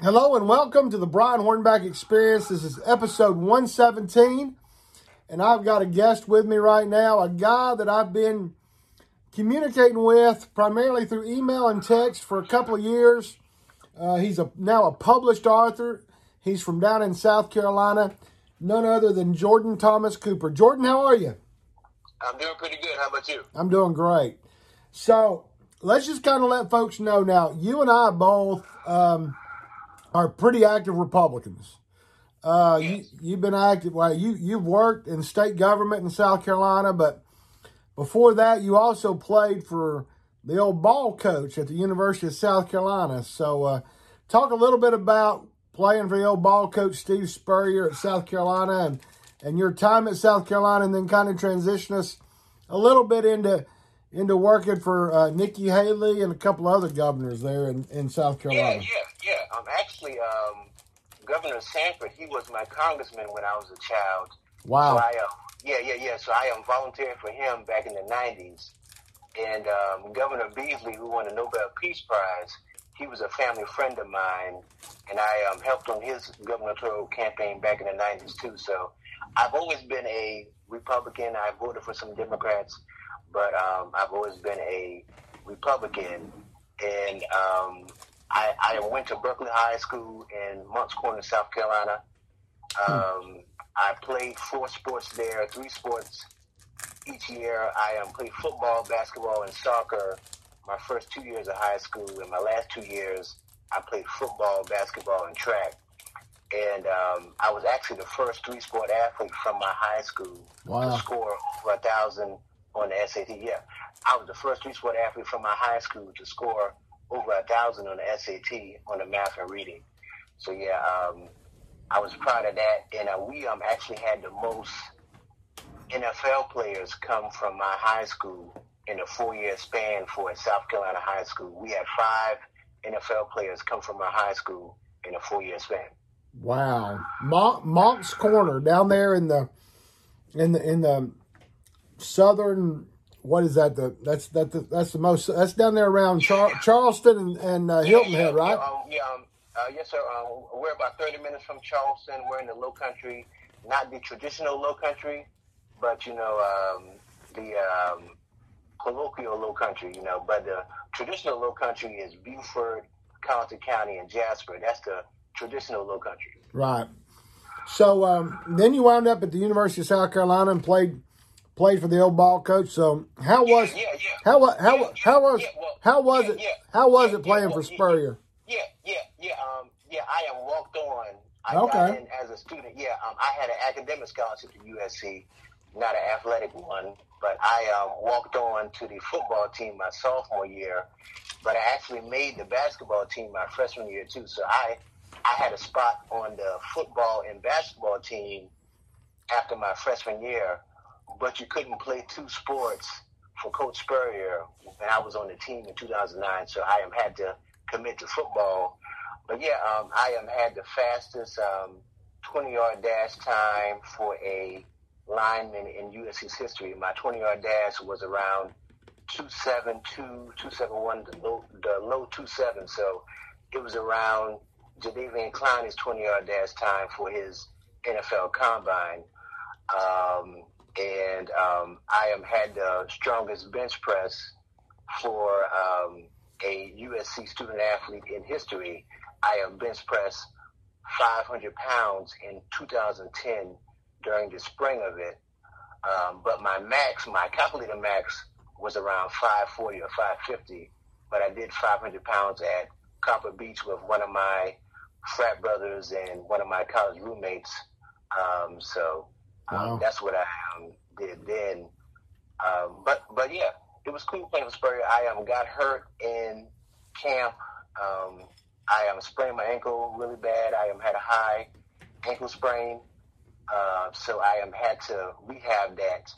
Hello and welcome to the Brian Hornback Experience. This is episode 117, and I've got a guest with me right now, a guy that I've been communicating with primarily through email and text for a couple of years. Uh, he's a, now a published author. He's from down in South Carolina, none other than Jordan Thomas Cooper. Jordan, how are you? I'm doing pretty good. How about you? I'm doing great. So let's just kind of let folks know now. You and I both. Um, are pretty active Republicans. Uh, yes. you, you've been active. Well, you you've worked in state government in South Carolina, but before that, you also played for the old ball coach at the University of South Carolina. So, uh, talk a little bit about playing for the old ball coach Steve Spurrier at South Carolina and and your time at South Carolina, and then kind of transition us a little bit into into working for uh, Nikki Haley and a couple other governors there in, in South Carolina. Yeah, yeah, yeah. Um, actually, um, Governor Sanford, he was my congressman when I was a child. Wow. So I, uh, yeah, yeah, yeah. So I um, volunteered for him back in the 90s. And um, Governor Beasley, who won the Nobel Peace Prize, he was a family friend of mine, and I um, helped on his gubernatorial campaign back in the 90s, too. So I've always been a Republican. I voted for some Democrats but um, I've always been a Republican, and um, I, I, went to Berkeley High School in Moncks Corner, South Carolina. Hmm. Um, I played four sports there, three sports each year. I um, played football, basketball, and soccer. My first two years of high school, and my last two years, I played football, basketball, and track. And um, I was actually the first three sport athlete from my high school wow. to score over a thousand on the SAT. Yeah, I was the first three sport athlete from my high school to score over a thousand on the SAT on the math and reading. So yeah, um, I was proud of that. And uh, we um, actually had the most NFL players come from my high school in a four-year span for a South Carolina high school. We had five NFL players come from my high school in a four-year span. Wow, Moncks Corner down there in the in the in the southern. What is that? The that's that the, that's the most. That's down there around Char- Charleston and, and uh, Hilton Head, right? Yeah, um, yeah um, uh, yes, sir. Um, we're about thirty minutes from Charleston. We're in the Low Country, not the traditional Low Country, but you know um, the um, colloquial Low Country. You know, but the traditional Low Country is Beaufort, Colleton County, and Jasper. That's the traditional Low Country. Right. So um, then you wound up at the University of South Carolina and played played for the old ball coach. So how was yeah, yeah, how how how was how was it how was it playing for Spurrier? Yeah, yeah, yeah. Um, yeah, I am walked on. I okay. as a student. Yeah, um, I had an academic scholarship to USC, not an athletic one, but I um, walked on to the football team my sophomore year. But I actually made the basketball team my freshman year too. So I I had a spot on the football and basketball team after my freshman year but you couldn't play two sports for Coach Spurrier when I was on the team in 2009. So I had to commit to football. But yeah, um, I am had the fastest um, 20 yard dash time for a lineman in USC's history. My 20 yard dash was around 272, 271, the low, the low 27. So it was around Jadeveon Clowney's 20 yard dash time for his NFL combine. Um, and um, I am had the strongest bench press for um, a USC student athlete in history. I have bench press 500 pounds in 2010 during the spring of it. Um, but my max, my calculated max, was around 540 or 550. But I did 500 pounds at Copper Beech with one of my frat brothers and one of my college roommates. Um, so um, that's what I um, did then. Um, but but yeah, it was cool playing with Spurrier. I um, got hurt in camp. Um, I um, sprained my ankle really bad. I um, had a high ankle sprain, uh, so I am um, had to rehab that.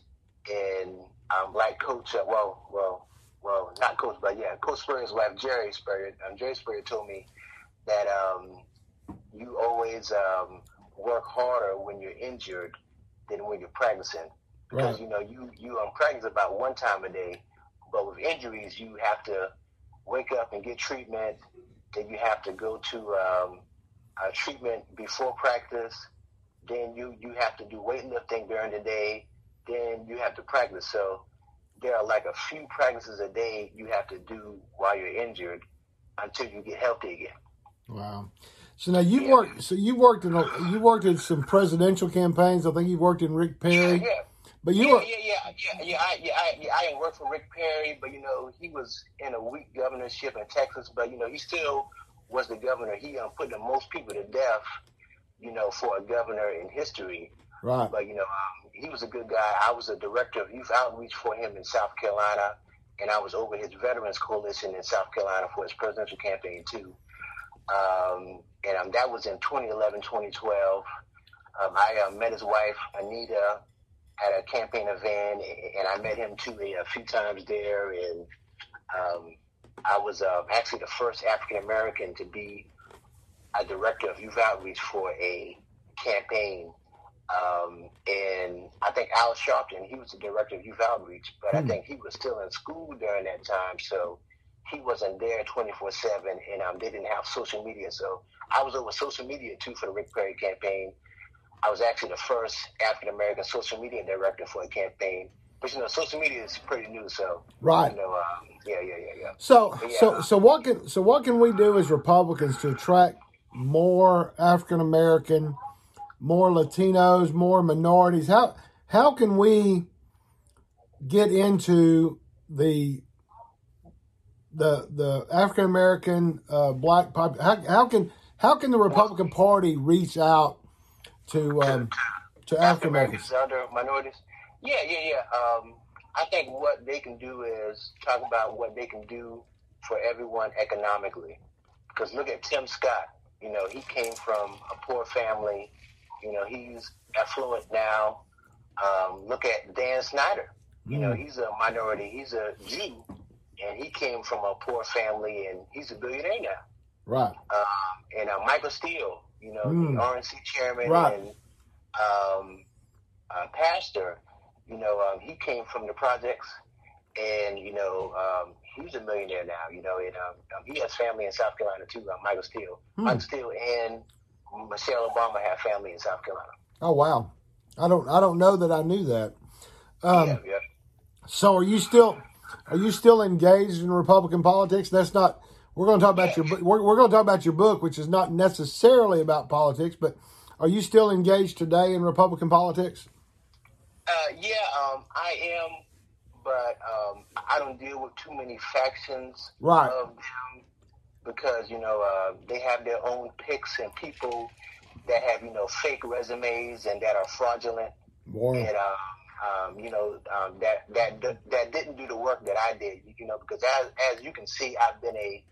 And um, like Coach, uh, well, well, well, not Coach, but yeah, Coach Spurrier's wife, Jerri Spurrier. Um, Jerri Spurrier told me that um, you always um, work harder when you're injured than when you're practicing because right. you know you you um, practice about one time a day, but with injuries you have to wake up and get treatment. Then you have to go to um, uh, treatment before practice. Then you you have to do weightlifting during the day. Then you have to practice. So there are like a few practices a day you have to do while you're injured until you get healthy again. Wow. So now you Yeah. worked. So you worked in you worked in some presidential campaigns. I think you worked in Rick Yeah, Perry. yeah. But you yeah, were yeah, yeah, yeah, yeah. I, yeah, I, yeah, I didn't work for Rick Perry, but you know, he was in a weak governorship in Texas, but you know, he still was the governor. He um, put the most people to death, you know, for a governor in history. right. But you know, um, he was a good guy. I was a director of youth outreach for him in South Carolina, and I was over his Veterans Coalition in South Carolina for his presidential campaign too. Um, and um, that was in 2011, 2012. Um, I uh, met his wife Anita at a campaign event, and I met him too a, few times there. And um, I was uh, actually the first African American to be a director of youth outreach for a campaign. Um, and I think Al Sharpton, he was the director of youth outreach, but I Hmm. think he was still in school during that time, so he wasn't there 24 7, and um, they didn't have social media. So I was over social media too for the Rick Perry campaign. I was actually the first African American social media director for a campaign. But you know, social media is pretty new, so Right. you know, um, yeah, yeah, yeah, yeah. So Yeah. so so what can so what can we do as Republicans to attract more African American, more Latinos, more minorities? How how can we get into the the the African American uh, black pop? How, how can how can the Republican Party reach out to um, to African Americans? other minorities. Yeah, yeah, yeah. Um, I think what they can do is talk about what they can do for everyone economically. Because look at Tim Scott. You know, he came from a poor family. You know, he's affluent now. Um, look at Dan Snyder. You know, he's a minority. He's a Jew, and he came from a poor family, and he's a billionaire now Right. um, and uh, Michael Steele, you know, Mm. the RNC chairman Right. and um, uh, pastor, you know, um, he came from the projects, and you know, um, he's a millionaire now. You know, and um, um, he has family in South Carolina too. Uh, Michael Steele, Hmm. Michael Steele, and Michelle Obama have family in South Carolina. Oh wow. I don't I don't know that I knew that. Um, yeah, yeah. So are you still are you still engaged in Republican politics? That's not. We're going to talk about your book. We're, we're going to talk about your book, which is not necessarily about politics. But are you still engaged today in Republican politics? Uh, yeah, um, I am, but um, I don't deal with too many factions Right. of them because you know uh, they have their own picks and people that have you know fake resumes and that are fraudulent and um, um, you know um, that that that didn't do the work that I did. You know because as as you can see, I've been a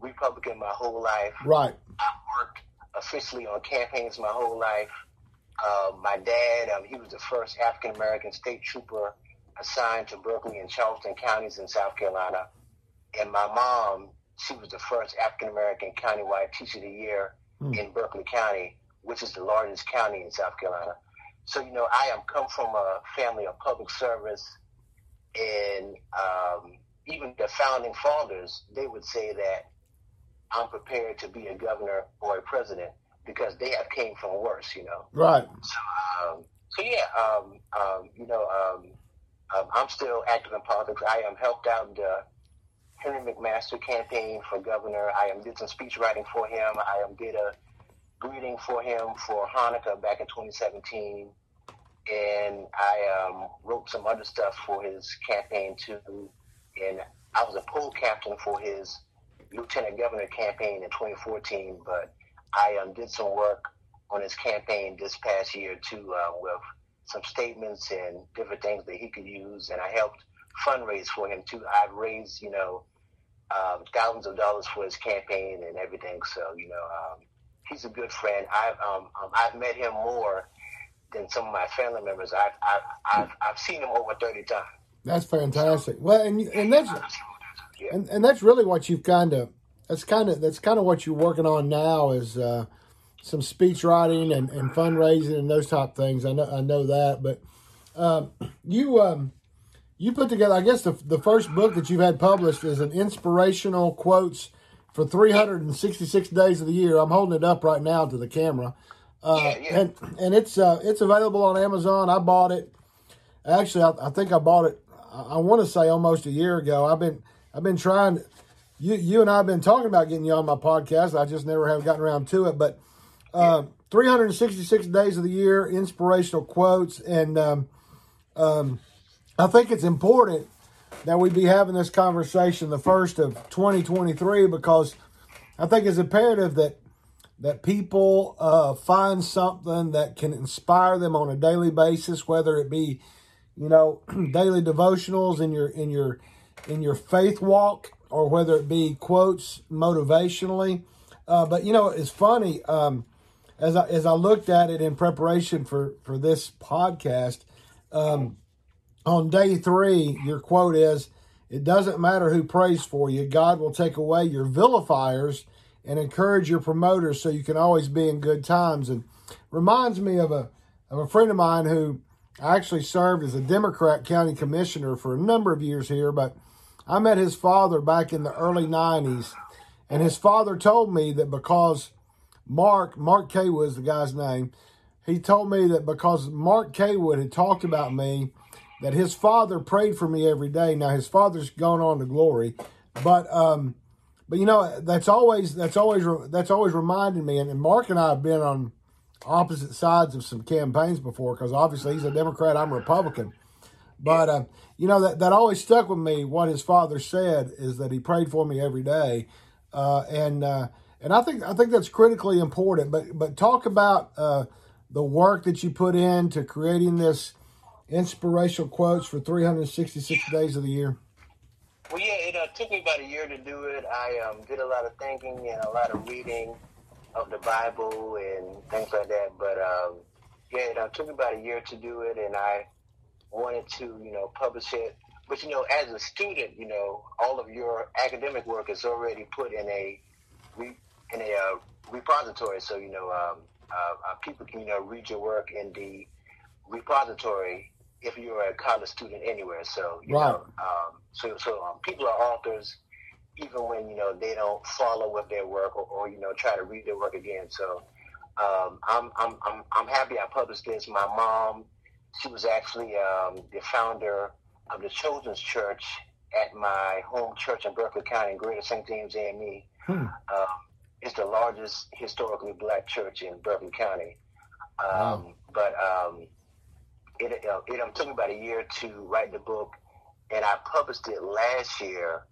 Republican my whole life. Right. I worked officially on campaigns my whole life. Uh, my dad, um, he was the first African American state trooper assigned to Berkeley and Charleston counties in South Carolina. And my mom, she was the first African American countywide teacher of the year Hmm. in Berkeley County, which is the largest county in South Carolina. So, you know, I am come from a family of public service and um, even the founding fathers, they would say that I'm prepared to be a governor or a president because they have came from worse, you know. Right. So, um, so yeah, um, um, you know, um, um, I'm still active in politics. I am helped out the Henry McMaster campaign for governor. I am did some speech writing for him. I am did a greeting for him for Hanukkah back in 2017, and I um, wrote some other stuff for his campaign too. And I was a poll captain for his lieutenant governor campaign in 2014, but I um, did some work on his campaign this past year too, uh, with some statements and different things that he could use, and I helped fundraise for him too. I've raised, you know, um, thousands of dollars for his campaign and everything. So, you know, um, he's a good friend. I've um, um, I've met him more than some of my family members. I've I've I've, I've seen him over thirty times. That's fantastic. Well, and and that's. And, and that's really what you've kind of that's kind of that's kind of what you're working on now is uh, some speech writing and, and fundraising and those type things. I know I know that, but um, you um, you put together. I guess the the first book that you've had published is an inspirational quotes for 366 days of the year. I'm holding it up right now to the camera. Uh, Yeah, yeah. And and it's uh, it's available on Amazon. I bought it. Actually, I, I think I bought it. I, I want to say almost a year ago. I've been I've been trying. You you and I have been talking about getting you on my podcast. I just never have gotten around to it. But uh, 366 days of the year, inspirational quotes, and um, um, I think it's important that we be having this conversation the first of 2023 because I think it's imperative that that people uh, find something that can inspire them on a daily basis, whether it be, you know, daily devotionals in your in your in your faith walk, or whether it be quotes motivationally. Uh, but you know, it's funny um, as I as I looked at it in preparation for for this podcast. Um, on day three, your quote is, "It doesn't matter who prays for you; God will take away your vilifiers." and encourage your promoters so you can always be in good times. And reminds me of a of a friend of mine who actually served as a Democrat county commissioner for a number of years here, but I met his father back in the early '90s, and his father told me that because Mark Mark Kaywood is the guy's name, he told me that because Mark Kaywood had talked about me, that his father prayed for me every day. Now his father's gone on to glory, but um, but you know that's always that's always that's always reminded me. And, and Mark and I have been on opposite sides of some campaigns before because obviously he's a Democrat, I'm a Republican. But uh, you know that that always stuck with me. What his father said is that he prayed for me every day, uh, and uh, and I think I think that's critically important. But but talk about uh, the work that you put into creating this inspirational quotes for 366 days of the year. Well, yeah, it uh, took me about a year to do it. I um, did a lot of thinking and a lot of reading of the Bible and things like that. But um, yeah, it uh, took me about a year to do it, and I wanted to, you know, publish it. But you know, as a student, you know, all of your academic work is already put in a re, in a uh, repository, so you know, um, uh, uh, people can you know read your work in the repository if you're a college student anywhere. So you Right. know, um, so so um, people are authors even when you know they don't follow with their work or, or you know try to read their work again. So um, I'm, I'm I'm I'm happy I published this. My mom, she was actually um, the founder of the Children's Church at my home church in Berkeley County, in Greater St. James AME. Hmm. Um, it's the largest historically black church in Berkeley County. Um, Wow. But um, it, uh, it um, took me about a year to write the book, and I published it last year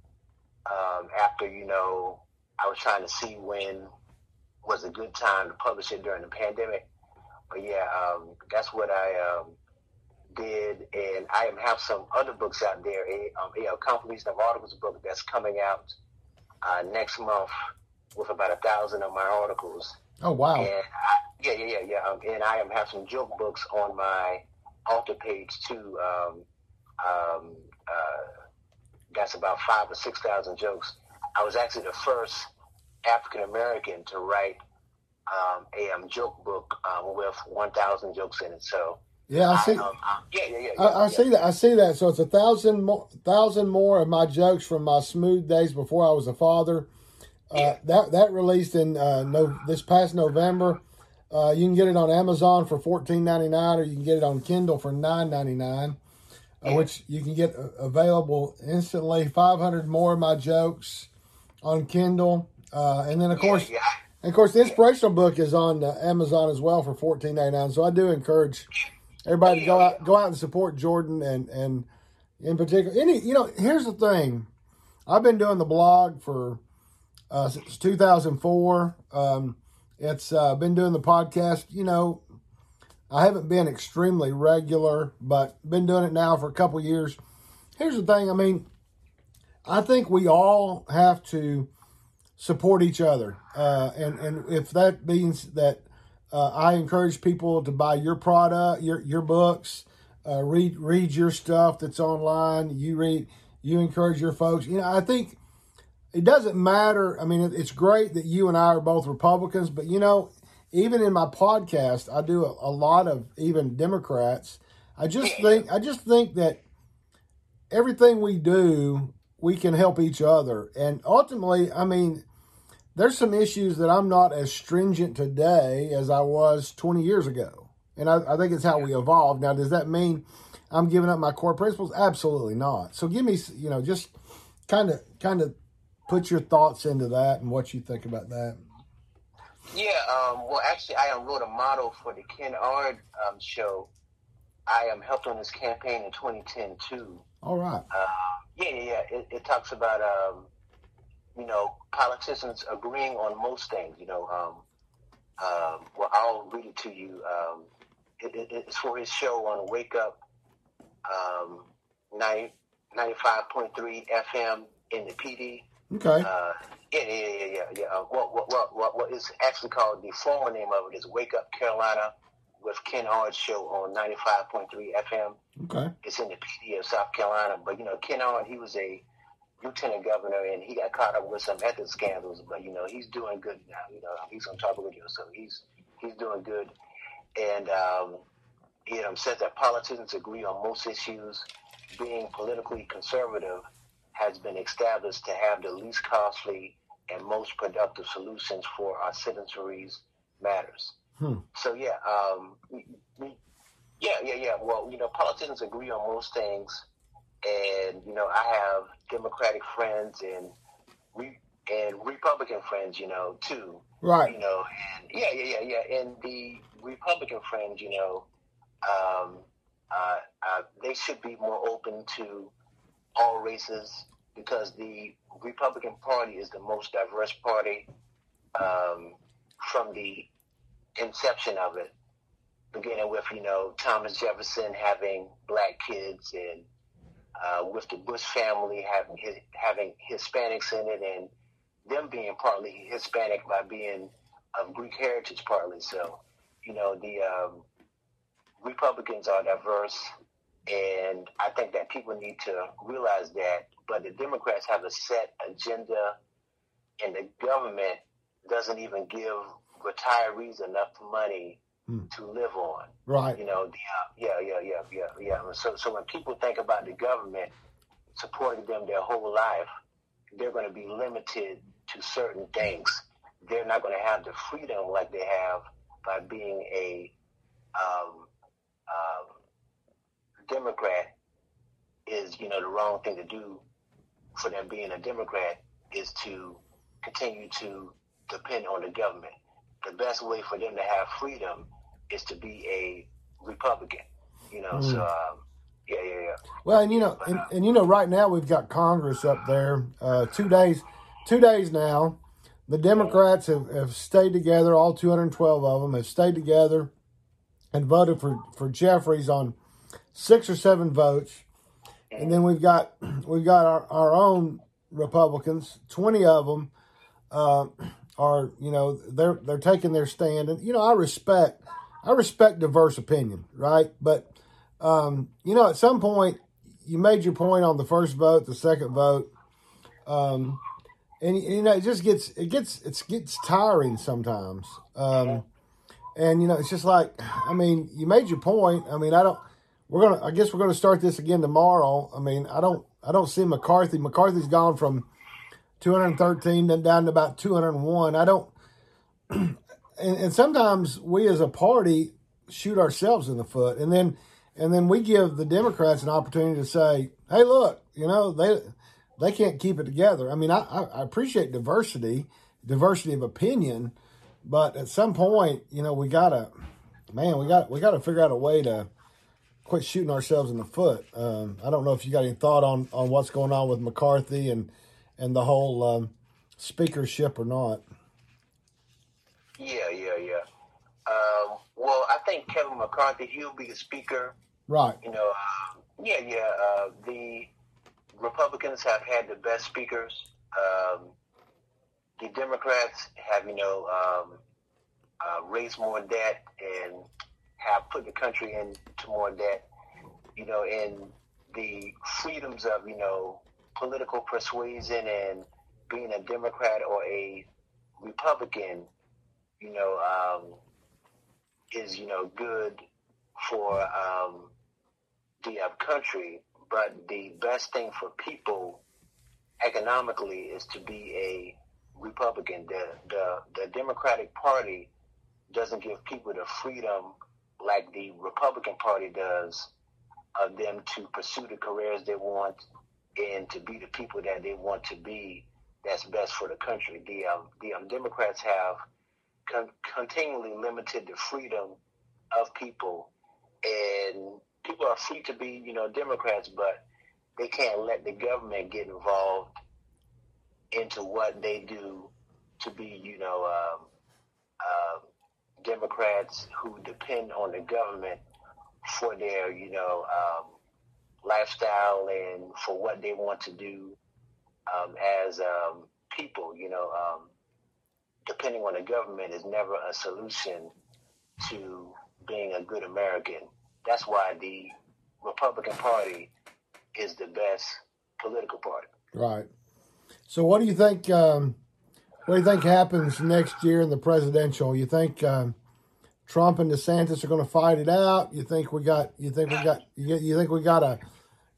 um, after, you know, I was trying to see when was a good time to publish it during the pandemic. But yeah, um, that's what I um, did, and I have some other books out there. A, um, a completion of articles book that's coming out uh, next month with about a thousand of my articles. Oh wow! And I, yeah, yeah, yeah, yeah. Um, and I am have some joke books on my author page too. Um, um, uh, that's about five or six thousand jokes. I was actually the first African American to write um, a um, joke book um, with one thousand jokes in it. So Yeah, I see. um, uh, yeah, yeah, yeah. I, I yeah. see that. I see that. So it's a thousand more, thousand more of my jokes from my smooth days before I was a father. Uh, Yeah. That that released in uh, no this past November. Uh, you can get it on Amazon for fourteen ninety nine, or you can get it on Kindle for nine ninety nine, uh, Yeah. which you can get uh, available instantly. Five hundred more of my jokes on Kindle, uh, and then of Yeah, course, yeah. and of course, the inspirational book is on uh, Amazon as well for fourteen ninety nine. So I do encourage everybody to go out go out and support Jordan and and in particular any you know here's the thing. I've been doing the blog for uh, since 2004 um, it's uh, been doing the podcast you know I haven't been extremely regular but been doing it now for a couple years. Here's the thing I mean I think we all have to support each other. Uh, and and if that means that uh, I encourage people to buy your product, your your books, uh, read read your stuff that's online. You read, you encourage your folks. You know, I think it doesn't matter. I mean, it, it's great that you and I are both Republicans, but you know, even in my podcast, I do a, a lot of even Democrats. I just think I just think that everything we do, we can help each other, and ultimately, I mean, there's some issues that I'm not as stringent today as I was 20 years ago. And I, I think it's how we evolve. Now, does that mean I'm giving up my core principles? Absolutely not. So give me, you know, just kind of, kind of put your thoughts into that and what you think about that. Yeah, um, well, actually, I wrote a model for the Ken Ard um, show. I am helped on this campaign in 2010 too. All right. Uh, yeah, yeah, yeah. It, it talks about um, you know, politicians agreeing on most things. You know, um, um, well, I'll read it to you. Um, it, it, it's for his show on Wake Up, um, 90, 95.3 FM in the Pee Dee. Okay. Uh, yeah, yeah, yeah, yeah, yeah. Uh, what, what, what, what, what is actually called the former name of it is Wake Up Carolina with Ken Ard's show on 95.3 FM. Okay. It's in the Pee Dee of South Carolina. But, you know, Ken Ard, he was a lieutenant governor, and he got caught up with some ethics scandals. But you know, he's doing good now. You know, he's on top of radio, so he's he's doing good. And um, you know, says that politicians agree on most issues. Being politically conservative has been established to have the least costly and most productive solutions for our citizens' matters. Hmm. So yeah, um, yeah, yeah, yeah. Well, you know, politicians agree on most things and you know I have Democratic friends and we and Republican friends, you know, too. Right. You know, and yeah, yeah, yeah, yeah. And the Republican friends, you know, um, uh, uh, they should be more open to all races because the Republican Party is the most diverse party um, from the inception of it, beginning with you know Thomas Jefferson having black kids and uh, with the Bush family having having Hispanics in it, and them being partly Hispanic by being of Greek heritage, partly. So, you know, the um, Republicans are diverse, and I think that people need to realize that. But the Democrats have a set agenda, and the government doesn't even give retirees enough money mm. to live on. Right. You know, the, uh, yeah, yeah, yeah, yeah, yeah. So, so when people think about the government supporting them their whole life, they're going to be limited to certain things. They're not going to have the freedom like they have by being a um, um, Democrat. Is you know the wrong thing to do for them being a Democrat is to continue to depend on the government the best way for them to have freedom is to be a Republican. You know, mm. so um, yeah, yeah, yeah. Well, and you know, and, and, you know, right now we've got Congress up there. Uh, two days, two days now. The Democrats have, have stayed together. All 212 of them have stayed together and voted for for Jeffries on six or seven votes. And then we've got we've got our, our own Republicans, 20 of them. Uh, are you know they're they're taking their stand, and you know I respect I respect diverse opinion, right? But um, you know at some point you made your point on the first vote, the second vote, um, and you know it just gets it gets it gets tiring sometimes. Um, and you know it's just like I mean you made your point. I mean I don't. We're gonna. I guess we're gonna start this again tomorrow. I mean I don't. I don't see McCarthy. McCarthy's gone from 213 then down to about 201. I don't, and, and sometimes we as a party shoot ourselves in the foot, and then and then we give the Democrats an opportunity to say, "Hey, look, you know they they can't keep it together." I mean, I, I appreciate diversity, diversity of opinion, but at some point, you know, we gotta, man, we got we got to figure out a way to quit shooting ourselves in the foot. Um, I don't know if you got any thought on on what's going on with McCarthy and and the whole um, speakership or not. Yeah, yeah, yeah. Um, well, I think Kevin McCarthy, he'll be the speaker. Right. You know, uh, yeah, yeah. Uh, the Republicans have had the best speakers. Um, the Democrats have, you know, um, uh, raised more debt and have put the country into more debt. You know, and the freedoms of, you know, political persuasion and being a Democrat or a Republican, you know, um, is you know good for um, the uh, country. But the best thing for people economically is to be a Republican. The the the Democratic Party doesn't give people the freedom like the Republican Party does of them to pursue the careers they want and to be the people that they want to be that's best for the country. The um, the um, Democrats have con- continually limited the freedom of people, and people are free to be, you know, Democrats, but they can't let the government get involved into what they do to be, you know, um, um, Democrats who depend on the government for their, you know, um, lifestyle and for what they want to do um, as um, people. You know, um, depending on the government is never a solution to being a good American. That's why the Republican Party is the best political party. Right. So, what do you think? Um, what do you think happens next year in the presidential? You think um, Trump and DeSantis are going to fight it out? You think we got? You think we got? You, you think we got a?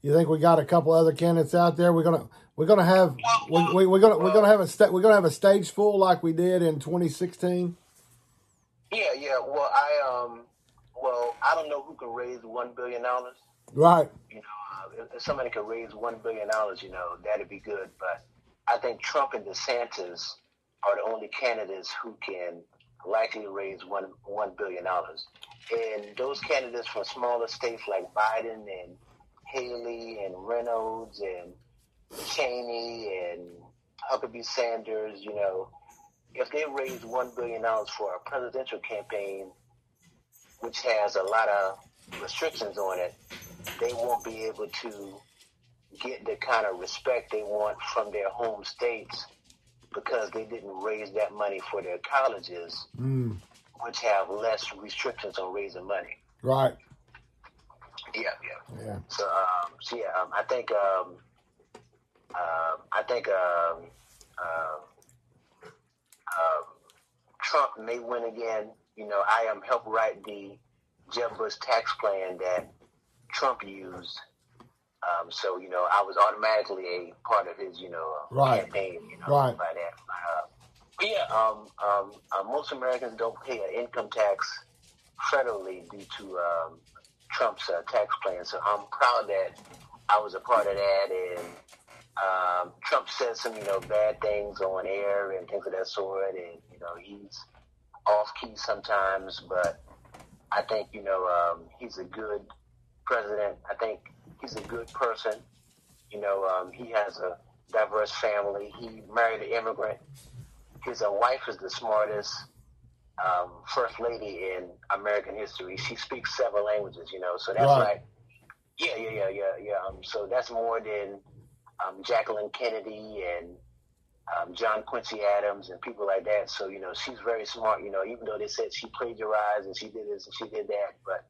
You think we got a couple other candidates out there? We're gonna we're gonna have we, we, we're gonna we're gonna have a sta- we're gonna have a stage full like we did in 2016. Yeah, yeah. Well, I um, well, I don't know who can raise one billion dollars. Right. You know, uh, if, if somebody could raise one billion dollars, you know, that'd be good. But I think Trump and DeSantis are the only candidates who can likely raise one one billion dollars. And those candidates from smaller states like Biden and Haley and Reynolds and Cheney and Huckabee Sanders, you know, if they raise one billion dollars for a presidential campaign, which has a lot of restrictions on it, they won't be able to get the kind of respect they want from their home states because they didn't raise that money for their colleges, mm. which have less restrictions on raising money. Right. Yeah, yeah. Yeah. So, um, so yeah, um, I think, um, uh, I think um, uh, uh, Trump may win again. You know, I am help write the Jeb Bush tax plan that Trump used. Um, so you know, I was automatically a part of his, you know, right. campaign. You know, right. by that. Yeah, um, um, uh, most Americans don't pay an income tax federally due to um, Trump's uh, tax plan. So I'm proud that I was a part of that. And um, Trump said some, you know, bad things on air and things of that sort. And you know, he's off key sometimes, but I think you know um, he's a good president. I think he's a good person. You know, um, he has a diverse family. He married an immigrant. His uh, wife is the smartest um, first lady in American history. She speaks several languages. You know, so that's Right. like, yeah, yeah, yeah, yeah, yeah. Um, so that's more than um, Jacqueline Kennedy and um, John Quincy Adams and people like that. So you know, she's very smart. You know, even though they said she plagiarized and she did this and she did that, but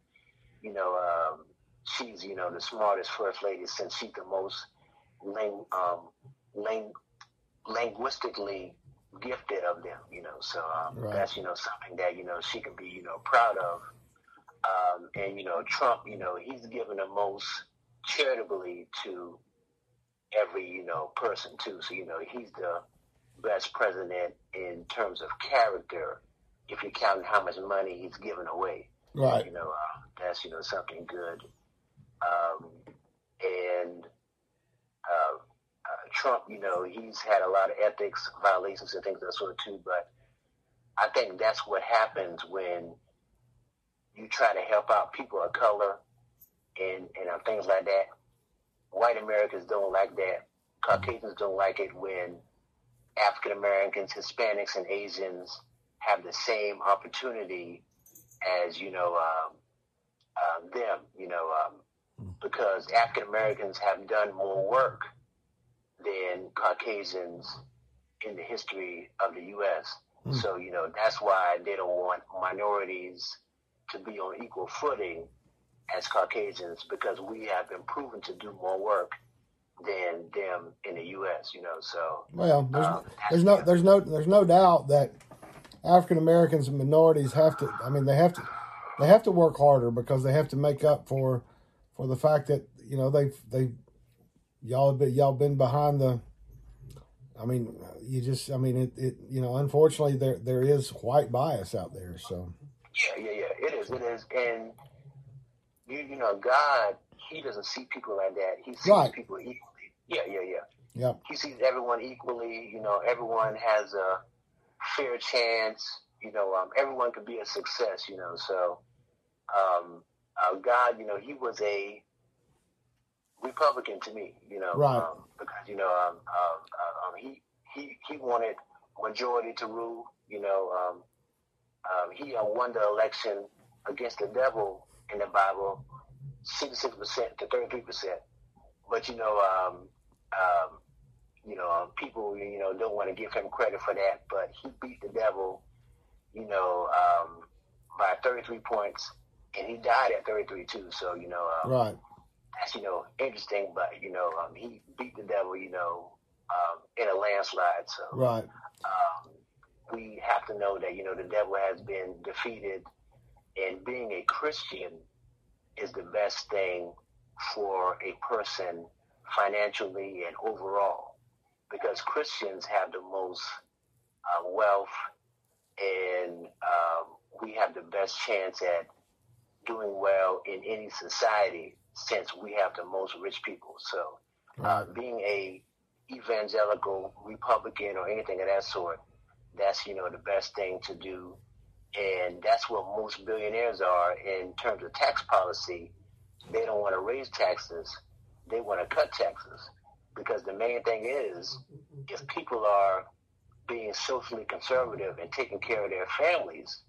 you know, um, she's you know the smartest first lady since she's the most ling- um, ling- linguistically gifted of them. You know, so um, Right. that's you know something that you know she can be you know proud of. Um, and you know, Trump, you know, he's given the most charitably to every you know person too. So you know, he's the best president in terms of character. If you count how much money he's given away, Right. you know, uh, that's you know something good. Um, Trump, you know, he's had a lot of ethics violations and things of that sort too. But I think that's what happens when you try to help out people of color and and uh, things like that. White Americans don't like that. Caucasians don't like it when African Americans, Hispanics, and Asians have the same opportunity as you know um, um, them. You know, um, because African Americans have done more work than Caucasians in the history of the U.S. Mm. So you know that's why they don't want minorities to be on equal footing as Caucasians because we have been proven to do more work than them in the U.S. You know, so Well, there's, Um, there's no there's no there's no doubt that African Americans and minorities have to. I mean, they have to they have to work harder because they have to make up for for the fact that you know they've they y'all have been y'all been behind the I mean, you just, I mean, it, it, you know, unfortunately, there there is white bias out there. So. Yeah, yeah, yeah. It is. It is, and you, you know, God, He doesn't see people like that. He sees right. people equally. Yeah, yeah, yeah. Yeah. He sees everyone equally. You know, everyone has a fair chance. You know, um, everyone could be a success. You know, so um, uh, God, you know, He was a Republican to me. You know, right? Um, because you know, um, um, uh, um, he he he wanted majority to rule. You know, um, um, he uh, won the election against the devil in the Bible, sixty six percent to thirty three percent. But you know, um, um, you know, um, people you know don't want to give him credit for that. But he beat the devil, you know, um, by thirty three points, and he died at thirty three too. So you know, um, right that's you know interesting, but you know um, he beat the devil, you know, um, in a landslide. So right, um, we have to know that you know the devil has been defeated, and being a Christian is the best thing for a person financially and overall, because Christians have the most uh, wealth, and um, we have the best chance at doing well in any society since we have the most rich people. So, uh, being a evangelical Republican or anything of that sort, that's you know the best thing to do, and that's what most billionaires are in terms of tax policy. They don't want to raise taxes; they want to cut taxes. Because the main thing is if people are being socially conservative and taking care of their families,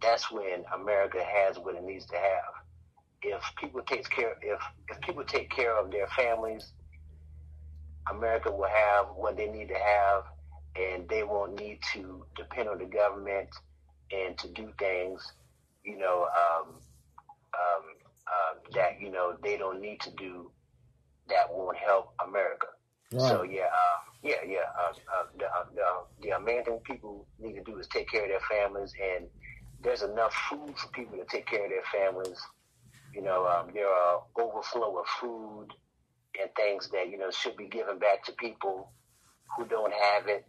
that's when America has what it needs to have if people take care if if people take care of their families, America will have what they need to have, and they won't need to depend on the government and to do things, you know, um, um, uh, that you know they don't need to do that won't help America. Right. So yeah, uh, yeah, yeah. Uh, uh the, uh, the, the main thing people need to do is take care of their families, and there's enough food for people to take care of their families you know, um, there are overflow of food and things that, you know, should be given back to people who don't have it.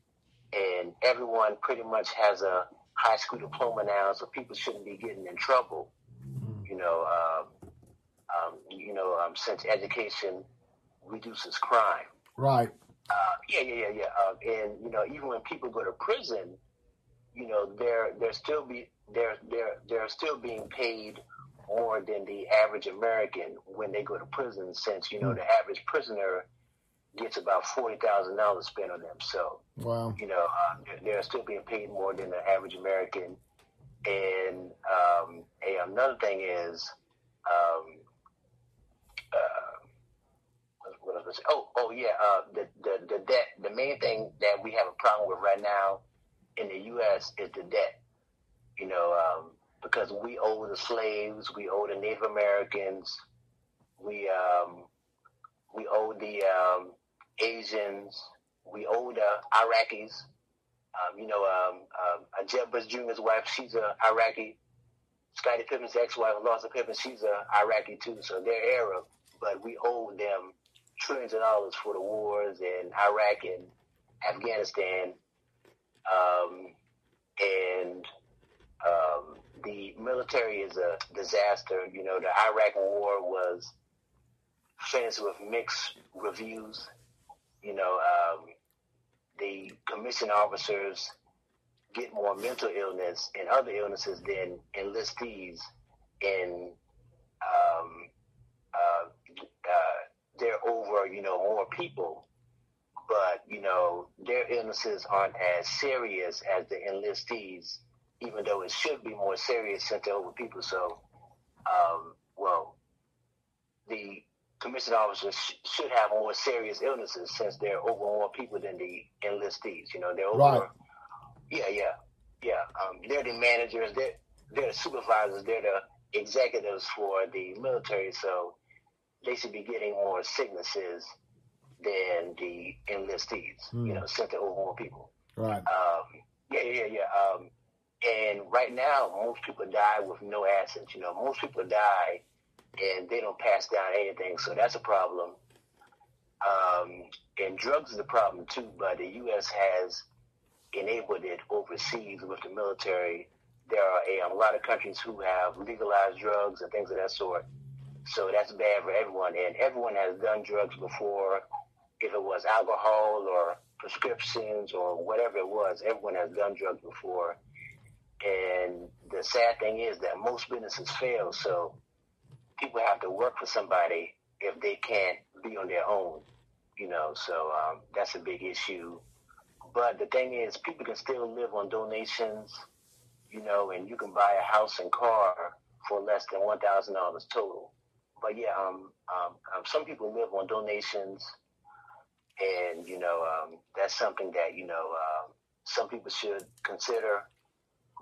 And everyone pretty much has a high school diploma now, so people shouldn't be getting in trouble. You know, um, um, you know, um, since education reduces crime. Right. Uh, yeah, yeah, yeah, yeah. Uh, and you know, even when people go to prison, you know, they're they're still be they're they're they're still being paid more than the average American when they go to prison, since you know the average prisoner gets about forty thousand dollars spent on them. So, wow, you know, uh, they're, still being paid more than the average American. And um, another thing is, um, uh, what was I say? Oh, oh yeah, uh, the the the debt. The main thing that we have a problem with right now in the U.S. is the debt. You know, um, because we owe the slaves, we owe the Native Americans, we um, we owe the um, Asians, we owe the Iraqis. Um, you know, um, um, Jeb Bush Jr.'s wife, she's an Iraqi. Scottie Pippen's ex-wife, Larsa Pippen, she's an Iraqi too. So they're Arab, but we owe them trillions of dollars for the wars in Iraq and Afghanistan. Um, and um, the military is a disaster. You know, the Iraq War was finished with mixed reviews. You know, um, the commissioned officers get more mental illness and other illnesses than enlistees, and um, uh, uh, they're over, you know, more people. But you know, their illnesses aren't as serious as the enlistees even though it should be more serious since they're over people. So, um, well, the commission officers sh- should have more serious illnesses since they're over more people than the enlistees. You know, they're over. Right. Yeah, yeah, yeah. Um, they're the managers. They're they're the supervisors. They're the executives for the military. So they should be getting more sicknesses than the enlistees. You know, since they're over more people. Right. Um, yeah, yeah, yeah. Um, and right now, most people die with no assets. You know, most people die and they don't pass down anything, so that's a problem. Um, and drugs is a problem too, but the U.S. has enabled it overseas with the military. There are a, a lot of countries who have legalized drugs and things of that sort. So that's bad for everyone. And everyone has done drugs before, if it was alcohol or prescriptions or whatever it was, everyone has done drugs before. And the sad thing is that most businesses fail. So people have to work for somebody if they can't be on their own, you know. So um, that's a big issue. But the thing is, people can still live on donations, you know, and you can buy a house and car for less than one thousand dollars total. But yeah, um, um, um, some people live on donations, and you know, um, that's something that you know um, some people should consider.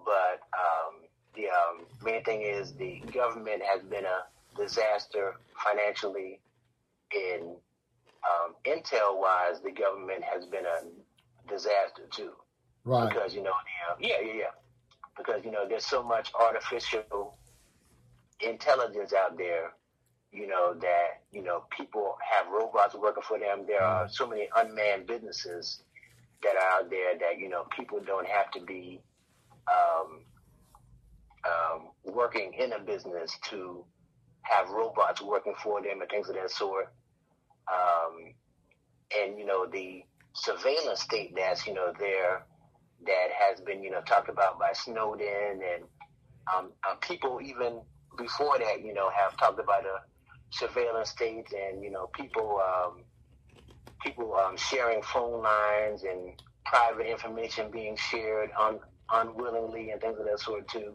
But um, the um, main thing is the government has been a disaster financially. In um, intel wise, the government has been a disaster too. Right. Because you know, the, uh, yeah, yeah, yeah. Because you know, there's so much artificial intelligence out there. You know that you know people have robots working for them. There are so many unmanned businesses that are out there that you know people don't have to be um, um, working in a business to have robots working for them and things of that sort. Um, and you know the surveillance state that's you know there that has been you know talked about by Snowden and um, uh, people even before that you know have talked about a surveillance state and you know people um, people um, sharing phone lines and private information being shared un- unwillingly and things of that sort too.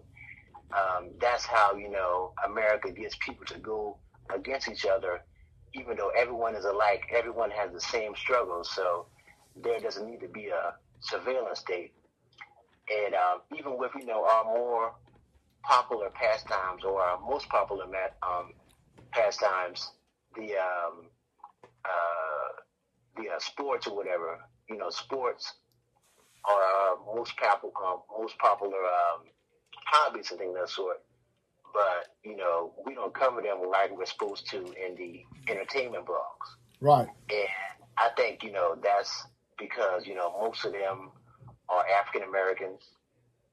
Um, that's how you know America gets people to go against each other, even though everyone is alike. Everyone has the same struggles, so there doesn't need to be a surveillance state. And um, even with you know our more popular pastimes or our most popular um, pastimes, the um, uh, the uh, sports or whatever, you know, sports are our most popular uh, most popular um, hobbies and things of that sort. But, you know, we don't cover them like we're supposed to in the entertainment blogs. Right. And I think, you know, that's because, you know, most of them are African Americans.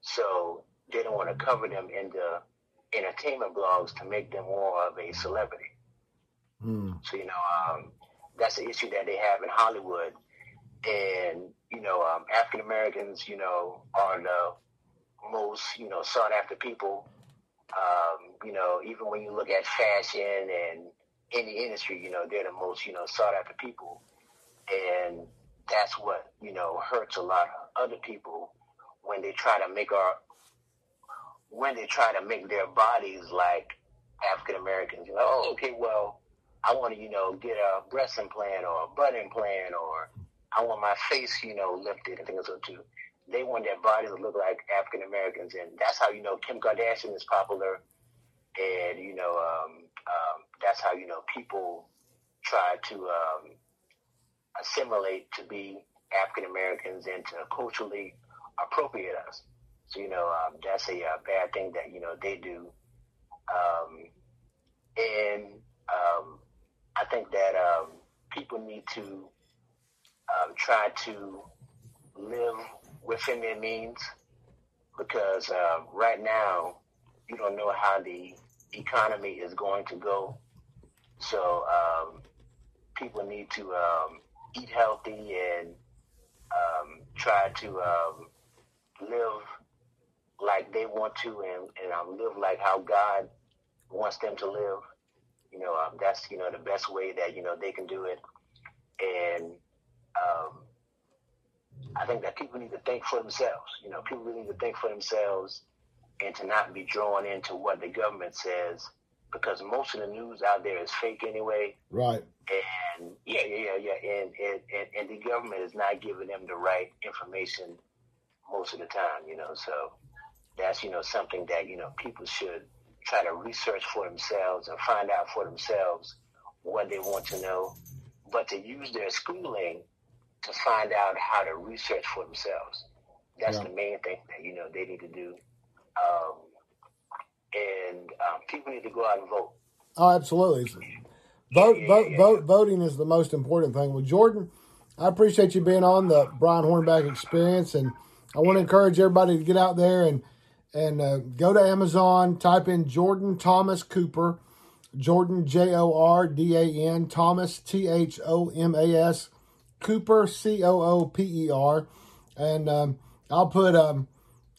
So they don't want to cover them in the entertainment blogs to make them more of a celebrity. Mm. So, you know, um, that's the issue that they have in Hollywood. And, you know, um, African Americans, you know, are the most, you know, sought after people. Um, you know, even when you look at fashion and any industry, you know, they're the most, you know, sought after people. And that's what, you know, hurts a lot of other people when they try to make our, when they try to make their bodies like African Americans. You know, oh, okay, well, I want to, you know, get a breast implant or a butt implant or I want my face, you know, lifted and things like that they want their bodies to look like African Americans, and that's how you know Kim Kardashian is popular, and you know um, um, that's how you know people try to um, assimilate to be African Americans and to culturally appropriate us. So you know um, that's a, uh, bad thing that you know they do, um, and um, I think that people need to try to live within their means because uh, right now you don't know how the economy is going to go. So um, people need to um, eat healthy and um, try to um, live like they want to and, and um, live like how God wants them to live. You know, um, that's, you know, the best way that, you know, they can do it. And Um, I think that people need to think for themselves. You know, people really need to think for themselves and to not be drawn into what the government says because most of the news out there is fake anyway. Right. And yeah, yeah, yeah, yeah. And, and, and, and the government is not giving them the right information most of the time, you know. So that's, you know, something that, you know, people should try to research for themselves and find out for themselves what they want to know. But to use their schooling to find out how to research for themselves. That's yeah. the main thing that you know they need to do. Um, and um, people need to go out and vote. Oh, absolutely. Vote, Yeah, vote, yeah, vote. Voting is the most important thing. Well, Jordan, I appreciate you being on the Brian Hornback Experience, and I want to encourage everybody to get out there and and uh, go to Amazon, type in Jordan Thomas Cooper, Jordan J O R D A N Thomas T H O M A S Cooper C O O P E R, and um, I'll put um,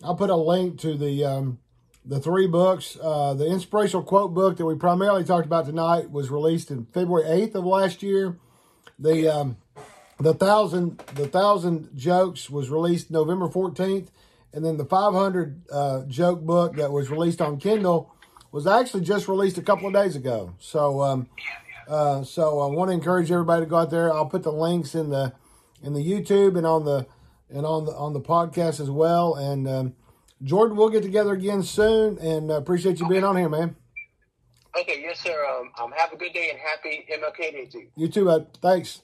I'll put a link to the um, the three books. Uh, the inspirational quote book that we primarily talked about tonight was released in February eighth of last year. The um, the thousand the thousand jokes was released November fourteenth, and then the five hundred uh, joke book that was released on Kindle was actually just released a couple of days ago. So um, uh, so I want to encourage everybody to go out there. I'll put the links in the in the YouTube and on the and on the on the podcast as well. And um, Jordan, we'll get together again soon. And uh, appreciate you being on here, man. Okay, yes, sir. Um, um, have a good day and happy MLK Day to you. You too. Uh, thanks.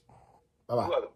Bye bye.